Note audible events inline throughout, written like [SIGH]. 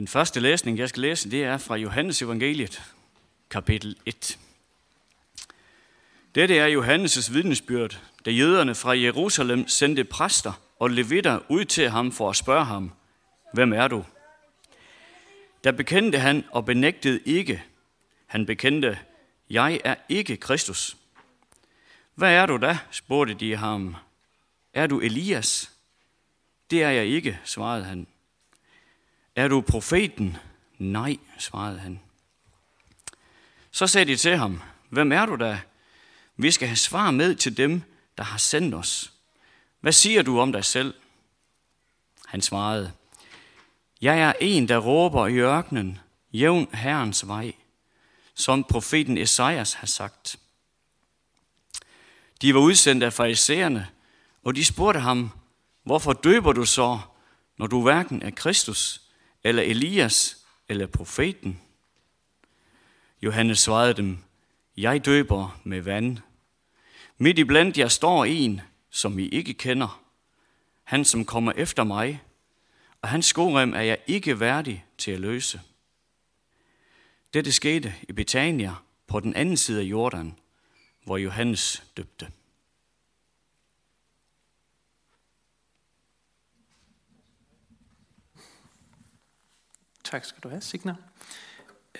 Den første læsning, jeg skal læse, det er fra Johannes evangeliet, kapitel 1. Dette er Johannes' vidnesbyrd, da jøderne fra Jerusalem sendte præster og levitter ud til ham for at spørge ham, hvem er du? Der bekendte han og benægtede ikke. Han bekendte, jeg er ikke Kristus. Hvad er du da, spurgte de ham. Er du Elias? Det er jeg ikke, svarede han. Er du profeten? Nej, svarede han. Så sagde de til ham, hvem er du da? Vi skal have svar med til dem, der har sendt os. Hvad siger du om dig selv? Han svarede, jeg er en, der råber i ørkenen, jævn Herrens vej, som profeten Esajas har sagt. De var udsendt af farisæerne, og de spurgte ham, hvorfor døber du så, når du hverken er Kristus, eller Elias, eller profeten? Johannes svarede dem, jeg døber med vand. Midt i blandt jer står en, som I ikke kender. Han, som kommer efter mig, og hans skorem er jeg ikke værdig til at løse. Dette skete i Betania på den anden side af Jordan, hvor Johannes døbte. Tak skal du have, Signer.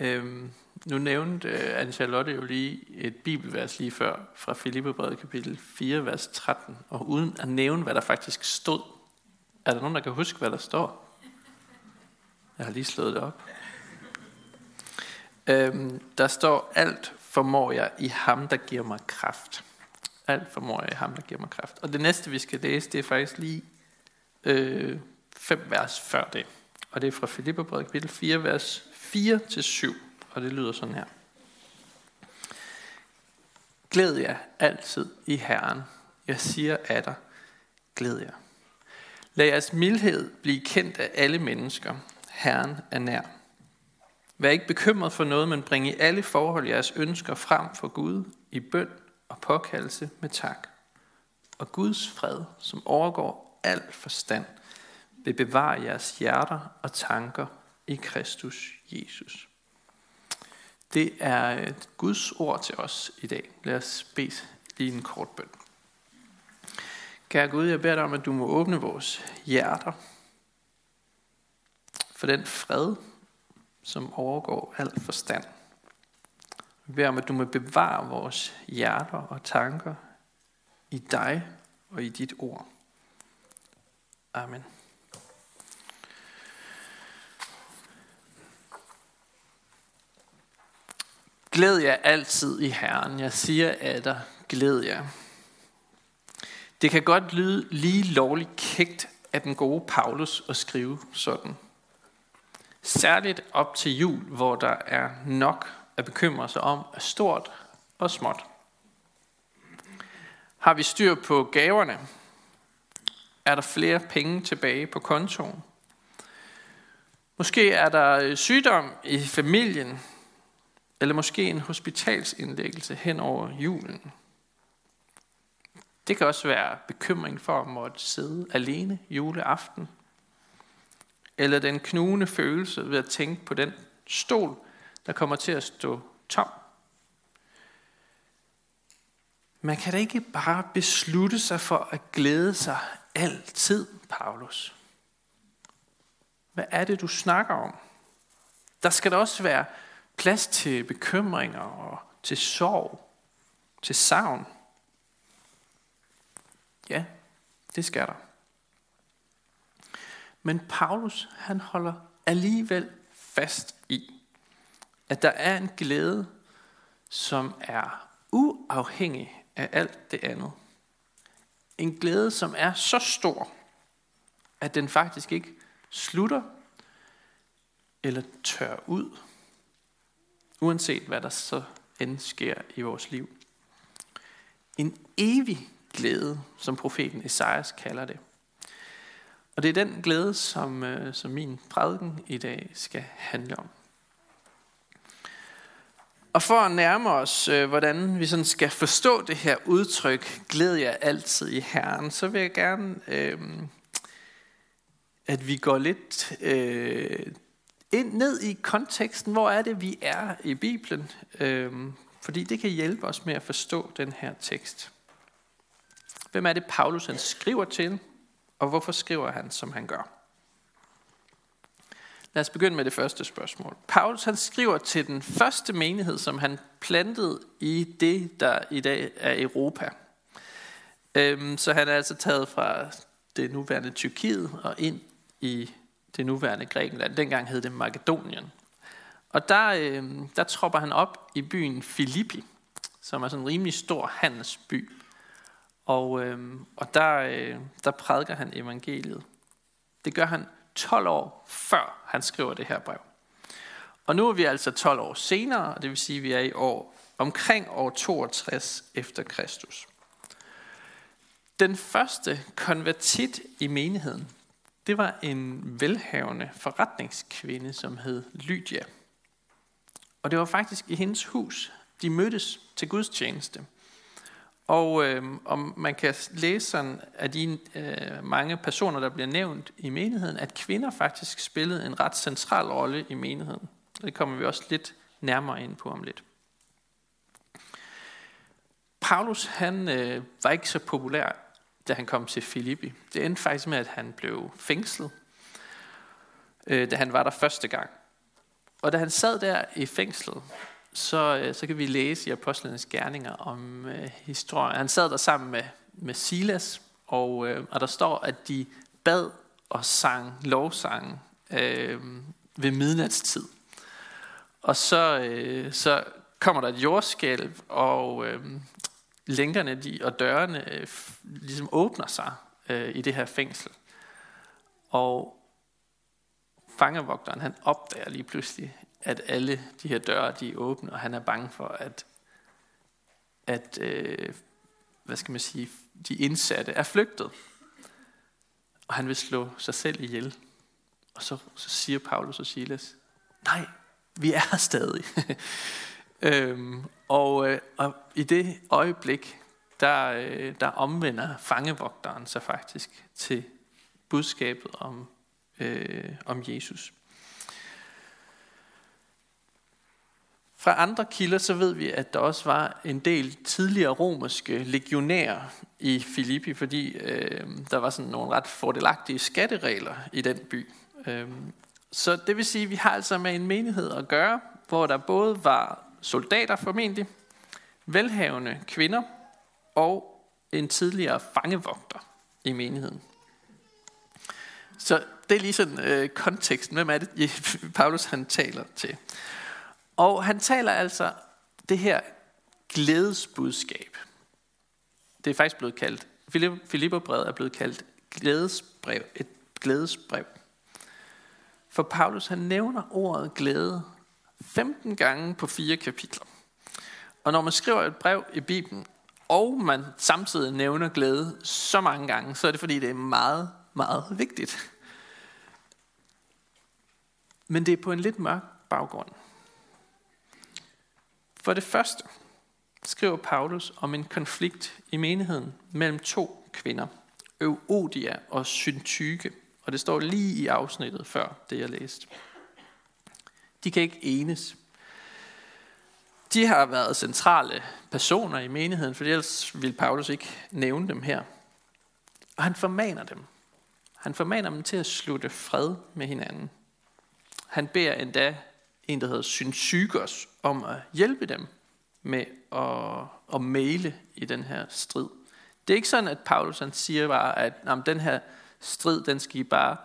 Øhm, nu nævnte øh, Anne-Charlotte jo lige et bibelvers lige før fra Filippebrevet kapitel 4, vers 13. Og uden at nævne, hvad der faktisk stod. Er der nogen, der kan huske, hvad der står? Jeg har lige slået det op. Øhm, der står, alt formår jeg i ham, der giver mig kraft. Alt formår jeg i ham, der giver mig kraft. Og det næste, vi skal læse, det er faktisk lige øh, fem vers før det. Og det er fra Filipperbrevet kapitel 4, vers 4-7. Og det lyder sådan her. Glæd jer altid i Herren. Jeg siger af dig, glæd jer. Lad jeres mildhed blive kendt af alle mennesker. Herren er nær. Vær ikke bekymret for noget, men bring i alle forhold jeres ønsker frem for Gud i bøn og påkaldelse med tak. Og Guds fred, som overgår al forstand, vil bevare jeres hjerter og tanker i Kristus Jesus. Det er et Guds ord til os i dag. Lad os bede lige en kort bøn. Kære Gud, jeg beder dig om, at du må åbne vores hjerter for den fred, som overgår al forstand. Jeg beder om, at du må bevare vores hjerter og tanker i dig og i dit ord. Amen. Glæd jer altid i Herren. Jeg siger af dig, glæd jer. Det kan godt lyde lige lovligt kægt af den gode Paulus at skrive sådan. Særligt op til jul, hvor der er nok at bekymre sig om af stort og småt. Har vi styr på gaverne? Er der flere penge tilbage på kontoen? Måske er der øh, sygdom i familien, eller måske en hospitalsindlæggelse hen over julen. Det kan også være bekymring for at måtte sidde alene juleaften. Eller den knugende følelse ved at tænke på den stol, der kommer til at stå tom. Man kan da ikke bare beslutte sig for at glæde sig altid, Paulus. Hvad er det, du snakker om? Der skal da også være plads til bekymringer og til sorg, til savn. Ja, det skal der. Men Paulus, han holder alligevel fast i, at der er en glæde, som er uafhængig af alt det andet. En glæde, som er så stor, at den faktisk ikke slutter eller tør ud uanset hvad der så end sker i vores liv. En evig glæde, som profeten Esajas kalder det. Og det er den glæde, som, øh, som min prædiken i dag skal handle om. Og for at nærme os, øh, hvordan vi sådan skal forstå det her udtryk, glæd jeg altid i Herren, så vil jeg gerne, øh, at vi går lidt øh, ind ned i konteksten, hvor er det, vi er i Bibelen, øhm, fordi det kan hjælpe os med at forstå den her tekst. Hvem er det, Paulus han skriver til, og hvorfor skriver han, som han gør? Lad os begynde med det første spørgsmål. Paulus han skriver til den første menighed, som han plantede i det, der i dag er Europa. Øhm, så han er altså taget fra det nuværende Tyrkiet og ind i det nuværende Grækenland. Dengang hed det Makedonien. Og der, øh, der tropper han op i byen Filippi, som er sådan en rimelig stor handelsby. Og, øh, og der, øh, der prædiker han evangeliet. Det gør han 12 år før han skriver det her brev. Og nu er vi altså 12 år senere, og det vil sige, at vi er i år omkring år 62 efter Kristus. Den første konvertit i menigheden, det var en velhavende forretningskvinde, som hed Lydia. Og det var faktisk i hendes hus, de mødtes til gudstjeneste. Og øh, om man kan læse sådan af de øh, mange personer, der bliver nævnt i menigheden, at kvinder faktisk spillede en ret central rolle i menigheden. Det kommer vi også lidt nærmere ind på om lidt. Paulus han øh, var ikke så populær da han kom til Filippi. Det endte faktisk med, at han blev fængslet, øh, da han var der første gang. Og da han sad der i fængslet, så, øh, så kan vi læse i Apostlenes Gerninger om øh, historien. Han sad der sammen med, med Silas, og, øh, og der står, at de bad og sang lovsang øh, ved midnatstid. Og så, øh, så kommer der et jordskælv, og, øh, lænkerne de, og dørene øh, ligesom åbner sig øh, i det her fængsel. Og fangevogteren han opdager lige pludselig, at alle de her døre de er åbne, og han er bange for, at, at øh, hvad skal man sige, de indsatte er flygtet. Og han vil slå sig selv ihjel. Og så, så siger Paulus og Silas, nej, vi er her stadig. [LAUGHS] øhm, og, øh, og i det øjeblik, der, øh, der omvender fangevogteren sig faktisk til budskabet om, øh, om Jesus. Fra andre kilder så ved vi, at der også var en del tidligere romerske legionærer i Filippi, fordi øh, der var sådan nogle ret fordelagtige skatteregler i den by. Øh, så det vil sige, at vi har altså med en menighed at gøre, hvor der både var soldater formentlig, velhavende kvinder og en tidligere fangevogter i menigheden. Så det er lige sådan øh, konteksten. Hvem er det, [LAUGHS] Paulus han taler til? Og han taler altså det her glædesbudskab. Det er faktisk blevet kaldt, Filipperbrevet er blevet kaldt glædesbrev, et glædesbrev. For Paulus han nævner ordet glæde 15 gange på fire kapitler. Og når man skriver et brev i Bibelen, og man samtidig nævner glæde så mange gange, så er det fordi, det er meget, meget vigtigt. Men det er på en lidt mørk baggrund. For det første skriver Paulus om en konflikt i menigheden mellem to kvinder, Euodia og Syntyke. Og det står lige i afsnittet før det, jeg læste. De kan ikke enes. De har været centrale personer i menigheden, for ellers vil Paulus ikke nævne dem her. Og han formaner dem. Han formaner dem til at slutte fred med hinanden. Han beder endda en, der hedder Synsygos, om at hjælpe dem med at, at male i den her strid. Det er ikke sådan, at Paulus han siger bare, at jamen, den her strid, den skal I bare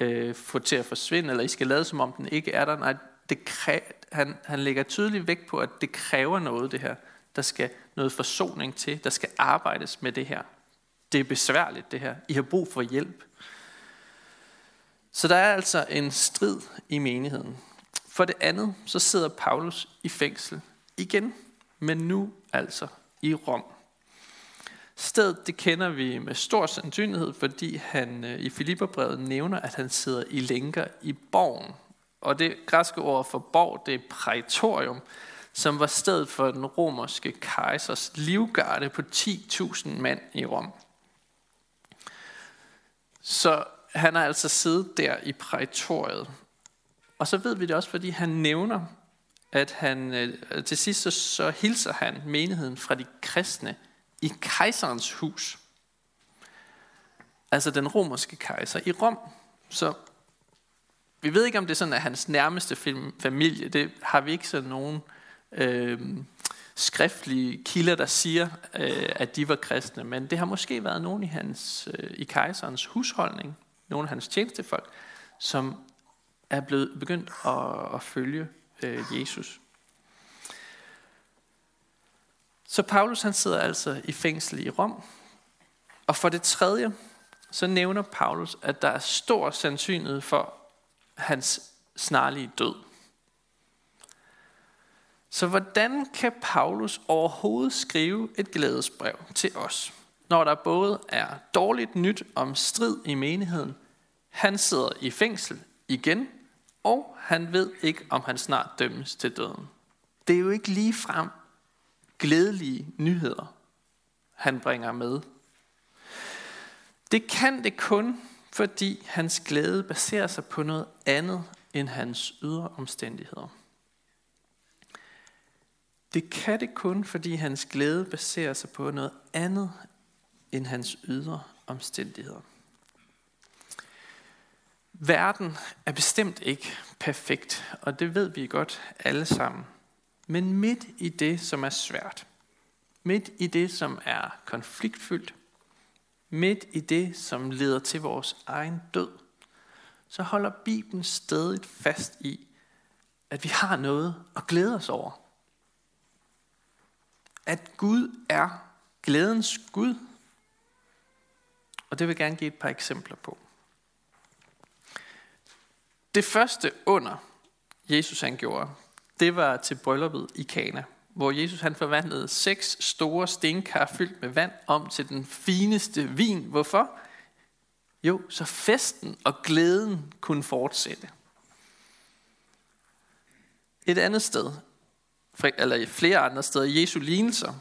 øh, få til at forsvinde, eller I skal lade som om den ikke er der. Nej, det kræver, han, han lægger tydelig vægt på, at det kræver noget, det her. Der skal noget forsoning til. Der skal arbejdes med det her. Det er besværligt, det her. I har brug for hjælp. Så der er altså en strid i menigheden. For det andet, så sidder Paulus i fængsel igen, men nu altså i Rom. Stedet det kender vi med stor sandsynlighed, fordi han øh, i Filipperbrevet nævner, at han sidder i lænker i borgen, og det græske ord for borg, det er praetorium, som var stedet for den romerske kejsers livgarde på 10.000 mand i Rom. Så han har altså siddet der i praetoriet. og så ved vi det også, fordi han nævner, at han øh, til sidst så, så hilser han menigheden fra de kristne i kejserens hus. Altså den romerske kejser i Rom. Så vi ved ikke, om det er sådan, at hans nærmeste familie, det har vi ikke sådan nogen øh, skriftlige kilder, der siger, øh, at de var kristne. Men det har måske været nogen i, hans, øh, i kejserens husholdning, nogle af hans tjenestefolk, som er blevet begyndt at, at følge øh, Jesus. Så Paulus han sidder altså i fængsel i Rom. Og for det tredje, så nævner Paulus, at der er stor sandsynlighed for hans snarlige død. Så hvordan kan Paulus overhovedet skrive et glædesbrev til os, når der både er dårligt nyt om strid i menigheden, han sidder i fængsel igen, og han ved ikke, om han snart dømmes til døden. Det er jo ikke lige frem glædelige nyheder, han bringer med. Det kan det kun, fordi hans glæde baserer sig på noget andet end hans ydre omstændigheder. Det kan det kun, fordi hans glæde baserer sig på noget andet end hans ydre omstændigheder. Verden er bestemt ikke perfekt, og det ved vi godt alle sammen. Men midt i det, som er svært, midt i det, som er konfliktfyldt, midt i det, som leder til vores egen død, så holder Bibelen stadig fast i, at vi har noget at glæde os over at Gud er glædens Gud. Og det vil jeg gerne give et par eksempler på. Det første under Jesus han gjorde, det var til brylluppet i Kana, hvor Jesus han forvandlede seks store stenkar fyldt med vand om til den fineste vin. Hvorfor? Jo, så festen og glæden kunne fortsætte. Et andet sted, eller i flere andre steder, i Jesu lignelser,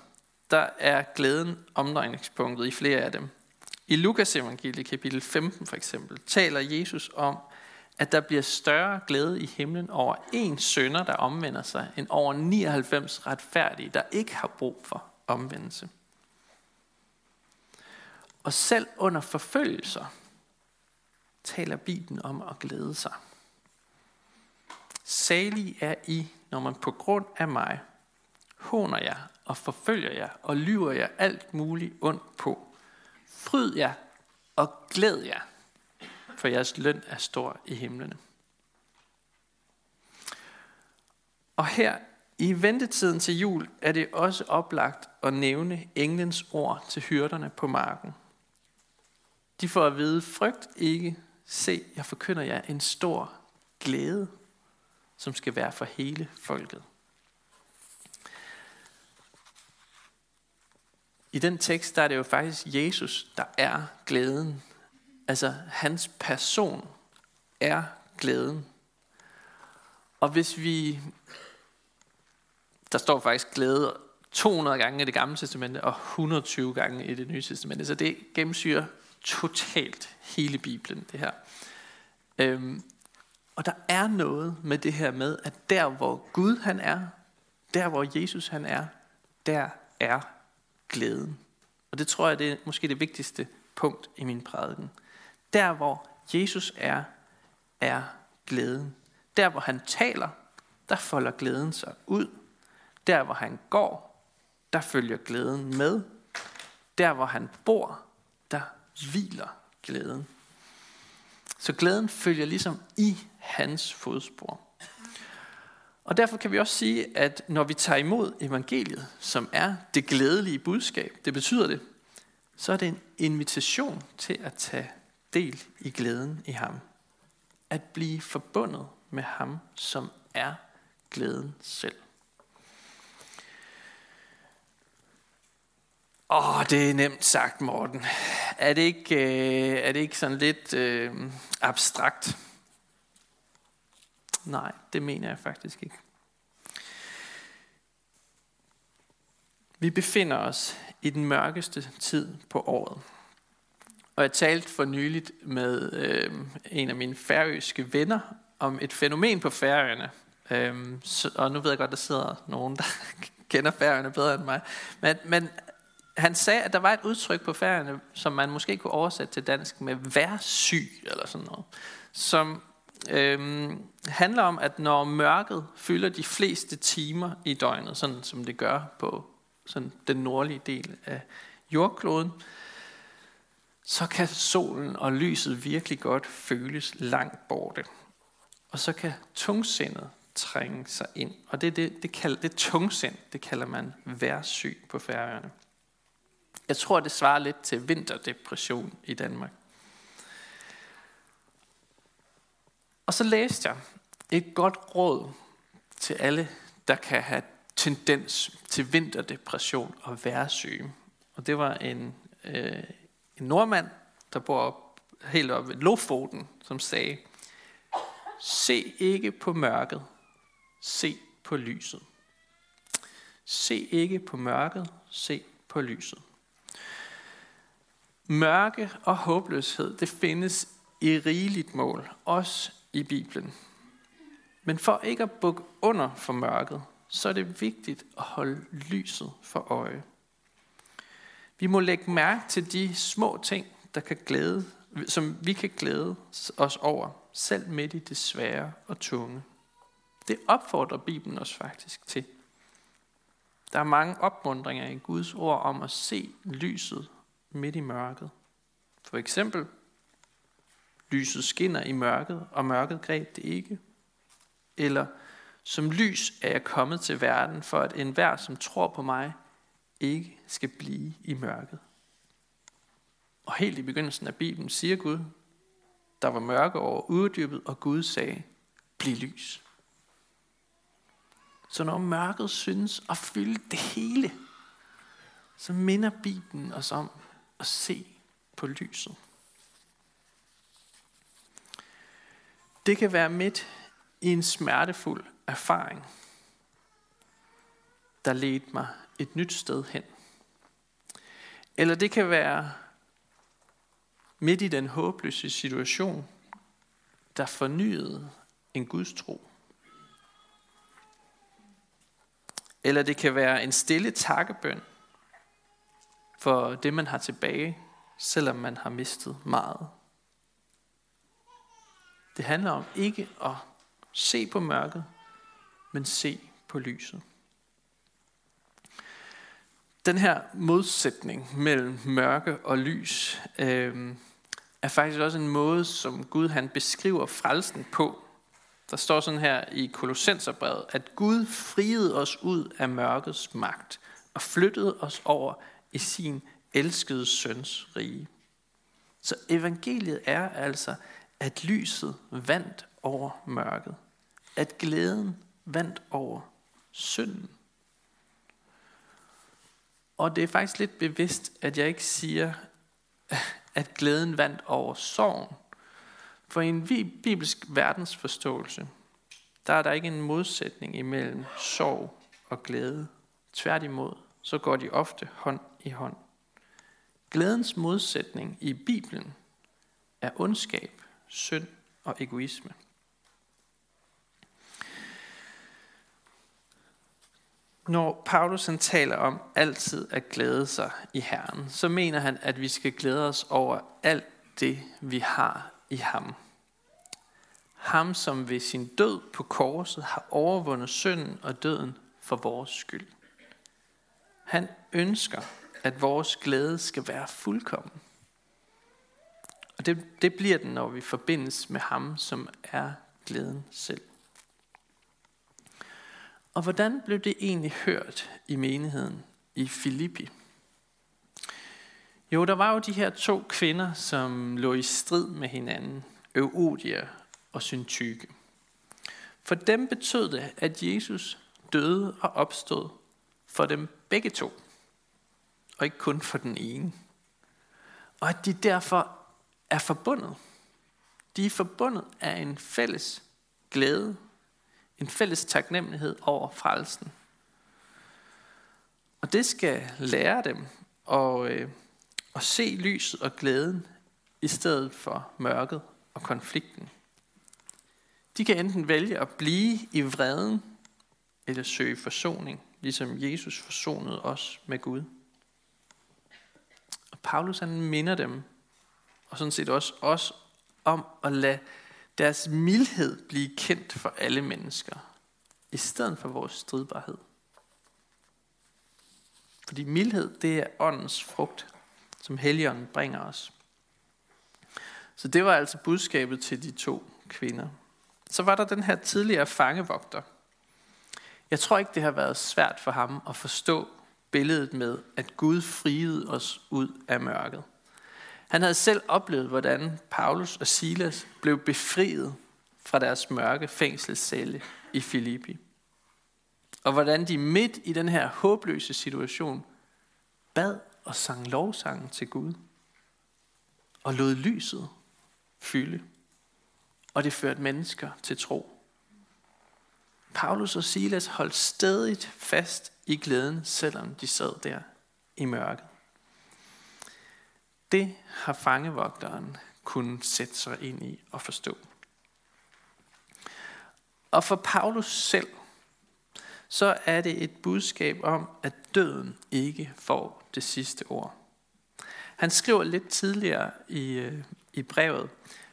der er glæden omdrejningspunktet i flere af dem. I Lukas evangeliet kapitel 15 for eksempel, taler Jesus om, at der bliver større glæde i himlen over en sønder, der omvender sig, end over 99 retfærdige, der ikke har brug for omvendelse. Og selv under forfølgelser taler Bibelen om at glæde sig. Salig er I, når man på grund af mig håner jer og forfølger jer og lyver jer alt muligt ondt på. Fryd jer og glæd jer, for jeres løn er stor i himlene. Og her i ventetiden til jul er det også oplagt at nævne englens ord til hyrderne på marken. De får at vide, frygt ikke, se, jeg forkynder jer en stor glæde, som skal være for hele folket. I den tekst, der er det jo faktisk Jesus, der er glæden. Altså, hans person er glæden. Og hvis vi... Der står faktisk glæde 200 gange i det gamle testamente og 120 gange i det nye testamente. Så det gennemsyrer totalt hele Bibelen, det her. Øhm, og der er noget med det her med, at der hvor Gud han er, der hvor Jesus han er, der er glæden. Og det tror jeg, det er måske det vigtigste punkt i min prædiken. Der hvor Jesus er, er glæden. Der hvor han taler, der folder glæden sig ud. Der hvor han går, der følger glæden med. Der hvor han bor, der hviler glæden. Så glæden følger ligesom i hans fodspor. Og derfor kan vi også sige, at når vi tager imod evangeliet, som er det glædelige budskab, det betyder det, så er det en invitation til at tage del i glæden i ham. At blive forbundet med ham, som er glæden selv. Åh, oh, det er nemt sagt, Morten. Er det ikke, øh, er det ikke sådan lidt øh, abstrakt? Nej, det mener jeg faktisk ikke. Vi befinder os i den mørkeste tid på året. Og jeg talte for nyligt med øh, en af mine færøske venner om et fænomen på færøerne. Øhm, så, og nu ved jeg godt, der sidder nogen, der [LAUGHS] kender færøerne bedre end mig. Men, men han sagde, at der var et udtryk på færøerne, som man måske kunne oversætte til dansk med værsyg, eller sådan noget. Som øhm, handler om, at når mørket fylder de fleste timer i døgnet, sådan som det gør på sådan den nordlige del af jordkloden, så kan solen og lyset virkelig godt føles langt borte. Og så kan tungsindet trænge sig ind. Og det er det, det, kalder, det tungsind, det kalder man værsyg på færøerne. Jeg tror, det svarer lidt til vinterdepression i Danmark. Og så læste jeg et godt råd til alle, der kan have tendens til vinterdepression og værsyge. Og det var en, øh, en nordmand, der bor op, helt oppe ved Lofoten, som sagde, se ikke på mørket, se på lyset. Se ikke på mørket, se på lyset. Mørke og håbløshed, det findes i rigeligt mål, også i Bibelen. Men for ikke at bukke under for mørket, så er det vigtigt at holde lyset for øje. Vi må lægge mærke til de små ting, der kan glæde, som vi kan glæde os over, selv midt i det svære og tunge. Det opfordrer Bibelen os faktisk til. Der er mange opmundringer i Guds ord om at se lyset midt i mørket. For eksempel, lyset skinner i mørket, og mørket greb det ikke. Eller, som lys er jeg kommet til verden, for at enhver, som tror på mig, ikke skal blive i mørket. Og helt i begyndelsen af Bibelen siger Gud, der var mørke over uddybet, og Gud sagde, bliv lys. Så når mørket synes at fylde det hele, så minder Bibelen os om at se på lyset. Det kan være midt i en smertefuld erfaring, der ledte mig et nyt sted hen. Eller det kan være midt i den håbløse situation, der fornyede en Guds tro. Eller det kan være en stille takkebøn for det, man har tilbage, selvom man har mistet meget. Det handler om ikke at se på mørket, men se på lyset. Den her modsætning mellem mørke og lys øh, er faktisk også en måde, som Gud han beskriver frelsen på. Der står sådan her i Kolossenserbrevet, at Gud friede os ud af mørkets magt og flyttede os over i sin elskede søns rige. Så evangeliet er altså, at lyset vandt over mørket. At glæden vandt over synden. Og det er faktisk lidt bevidst, at jeg ikke siger, at glæden vandt over sorgen. For i en bibelsk verdensforståelse, der er der ikke en modsætning imellem sorg og glæde. Tværtimod, så går de ofte hånd i hånd. Glædens modsætning i Bibelen er ondskab, synd og egoisme. Når Paulus han taler om altid at glæde sig i Herren, så mener han, at vi skal glæde os over alt det, vi har i ham. Ham, som ved sin død på korset har overvundet synden og døden for vores skyld. Han ønsker, at vores glæde skal være fuldkommen. Og det, det bliver den, når vi forbindes med ham, som er glæden selv. Og hvordan blev det egentlig hørt i menigheden i Filippi? Jo, der var jo de her to kvinder, som lå i strid med hinanden, Euodia og Syntyke. For dem betød det, at Jesus døde og opstod for dem begge to, og ikke kun for den ene. Og at de derfor er forbundet. De er forbundet af en fælles glæde en fælles taknemmelighed over frelsen. Og det skal lære dem at, øh, at se lyset og glæden i stedet for mørket og konflikten. De kan enten vælge at blive i vreden, eller søge forsoning, ligesom Jesus forsonede os med Gud. Og Paulus han minder dem, og sådan set også os, om at lade deres mildhed blive kendt for alle mennesker, i stedet for vores stridbarhed. Fordi mildhed, det er åndens frugt, som Helligånden bringer os. Så det var altså budskabet til de to kvinder. Så var der den her tidligere fangevogter. Jeg tror ikke, det har været svært for ham at forstå billedet med, at Gud friede os ud af mørket. Han havde selv oplevet, hvordan Paulus og Silas blev befriet fra deres mørke fængselscelle i Filippi. Og hvordan de midt i den her håbløse situation bad og sang lovsangen til Gud. Og lod lyset fylde. Og det førte mennesker til tro. Paulus og Silas holdt stadig fast i glæden, selvom de sad der i mørket. Det har fangevogteren kunnet sætte sig ind i og forstå. Og for Paulus selv, så er det et budskab om, at døden ikke får det sidste ord. Han skriver lidt tidligere i, øh, i brevet,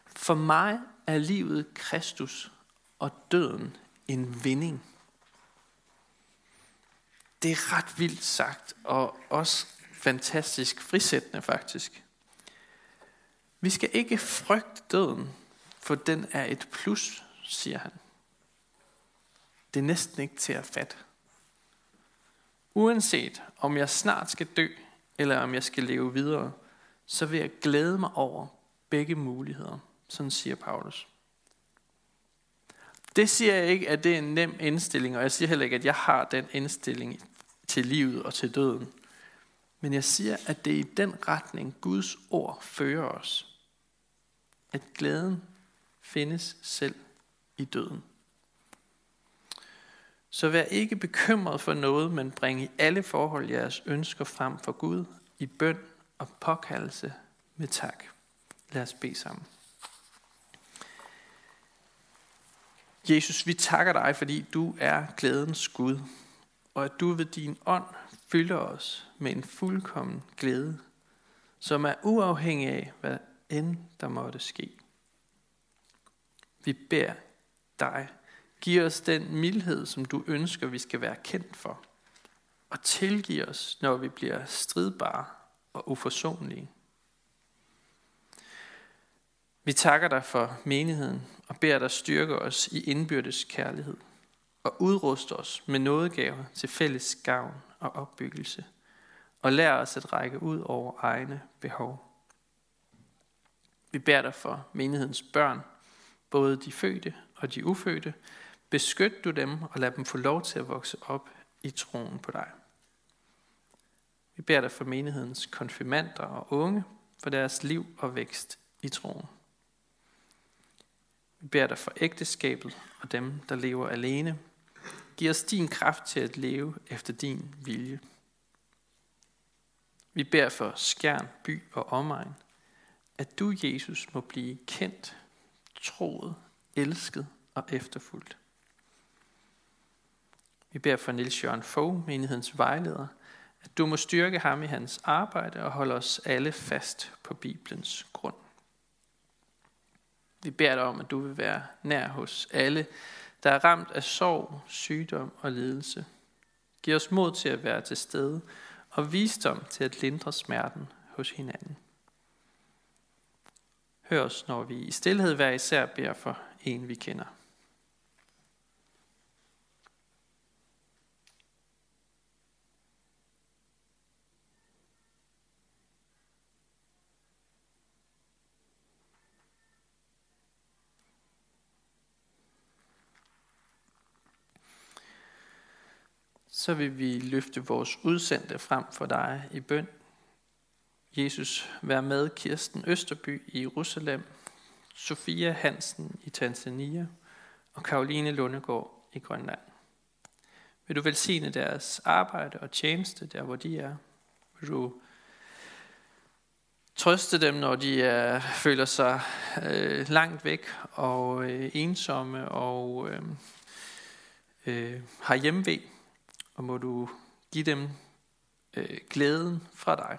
For mig er livet Kristus og døden en vinding. Det er ret vildt sagt, og også fantastisk frisættende faktisk. Vi skal ikke frygte døden, for den er et plus, siger han. Det er næsten ikke til at fatte. Uanset om jeg snart skal dø, eller om jeg skal leve videre, så vil jeg glæde mig over begge muligheder. Sådan siger Paulus. Det siger jeg ikke, at det er en nem indstilling, og jeg siger heller ikke, at jeg har den indstilling til livet og til døden. Men jeg siger, at det er i den retning, Guds ord fører os. At glæden findes selv i døden. Så vær ikke bekymret for noget, men bring i alle forhold jeres ønsker frem for Gud i bøn og påkaldelse med tak. Lad os bede sammen. Jesus, vi takker dig, fordi du er glædens Gud, og at du ved din ånd fylder os med en fuldkommen glæde, som er uafhængig af, hvad end der måtte ske. Vi beder dig, giv os den mildhed, som du ønsker, vi skal være kendt for, og tilgiv os, når vi bliver stridbare og uforsonlige. Vi takker dig for menigheden og beder dig styrke os i indbyrdes kærlighed og udruste os med nådegaver til fælles gavn og opbyggelse og lær os at række ud over egne behov. Vi beder dig for menighedens børn, både de fødte og de ufødte. Beskyt du dem og lad dem få lov til at vokse op i troen på dig. Vi beder dig for menighedens konfirmander og unge, for deres liv og vækst i troen. Vi beder dig for ægteskabet og dem, der lever alene. Giv os din kraft til at leve efter din vilje. Vi beder for skærn, by og omegn, at du, Jesus, må blive kendt, troet, elsket og efterfulgt. Vi beder for Nils Jørgen Fogh, menighedens vejleder, at du må styrke ham i hans arbejde og holde os alle fast på Bibelens grund. Vi beder dig om, at du vil være nær hos alle, der er ramt af sorg, sygdom og lidelse. Giv os mod til at være til stede og visdom til at lindre smerten hos hinanden. Hør os, når vi i stillhed hver især beder for en, vi kender. så vil vi løfte vores udsendte frem for dig i bøn. Jesus, vær med Kirsten Østerby i Jerusalem, Sofia Hansen i Tanzania og Karoline Lundegård i Grønland. Vil du velsigne deres arbejde og tjeneste der, hvor de er? Vil du Trøste dem, når de er, føler sig øh, langt væk og øh, ensomme og øh, øh, har hjemvej. Og må du give dem øh, glæden fra dig.